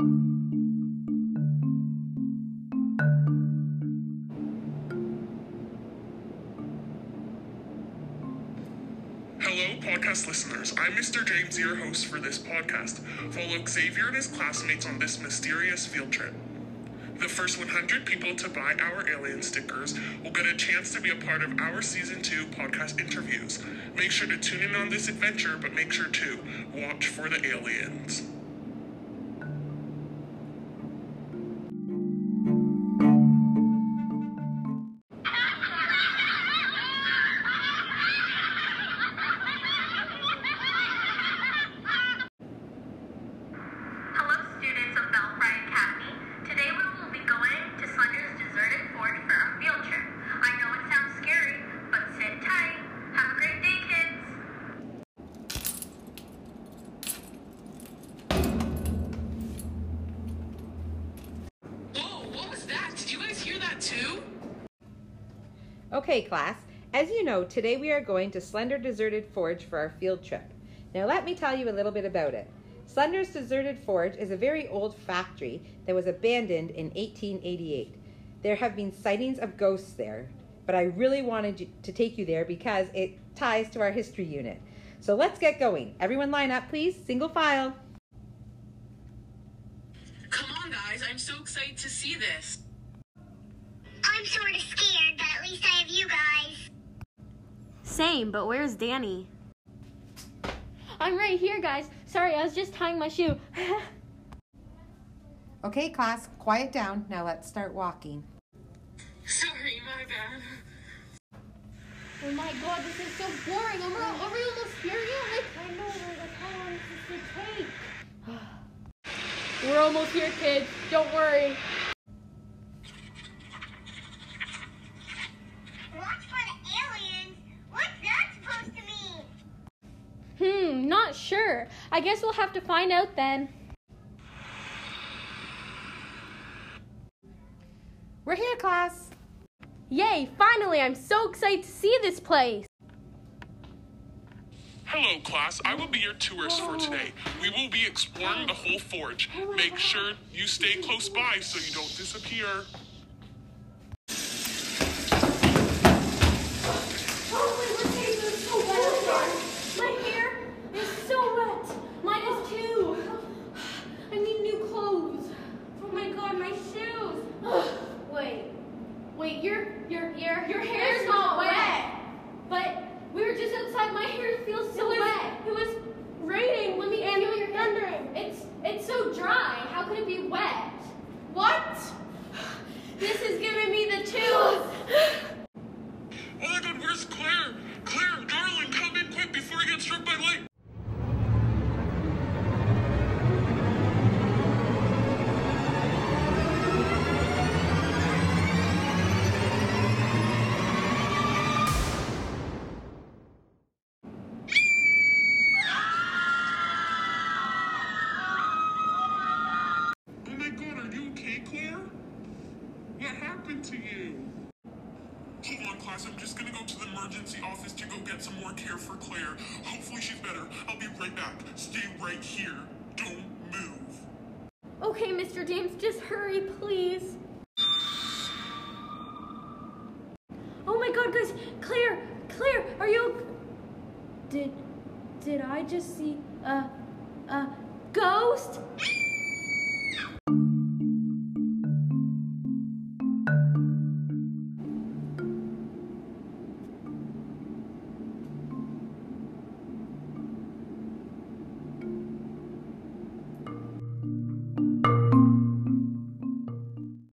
Hello, podcast listeners. I'm Mr. James, your host for this podcast. Follow Xavier and his classmates on this mysterious field trip. The first 100 people to buy our alien stickers will get a chance to be a part of our season 2 podcast interviews. Make sure to tune in on this adventure, but make sure to watch for the aliens. Okay, class. As you know, today we are going to Slender Deserted Forge for our field trip. Now, let me tell you a little bit about it. Slender's Deserted Forge is a very old factory that was abandoned in 1888. There have been sightings of ghosts there, but I really wanted to take you there because it ties to our history unit. So let's get going. Everyone line up, please. Single file. Come on, guys. I'm so excited to see this. I'm sort of scared, but at least I have you guys. Same, but where's Danny? I'm right here, guys. Sorry, I was just tying my shoe. Okay, class, quiet down. Now let's start walking. Sorry, my bad. oh my god, this is so boring. Are we, are we almost here yet? Like, I know, like, how long is this to take? We're almost here, kids. Don't worry. Watch for the aliens. What's that supposed to mean? Hmm, not sure. I guess we'll have to find out then. We're here, class. Yay, finally, I'm so excited to see this place. Hello, class. I will be your tourist for today. We will be exploring the whole forge. Make sure you stay close by so you don't disappear. Holy, we're getting this so wet. My hair is so wet. Mine is too. I need new clothes. Oh my god, my shoes. Wait, wait, your your your your hair is not wet. But we were just outside. My hair feels so wet. It was raining. Let me feel your thundering. It's it's so dry. How could it be wet? What? To you? Hold on, class. I'm just gonna go to the emergency office to go get some more care for Claire. Hopefully she's better. I'll be right back. Stay right here. Don't move. Okay, Mr. James, just hurry, please. Oh my god, guys, Claire, Claire, are you Did did I just see a a ghost?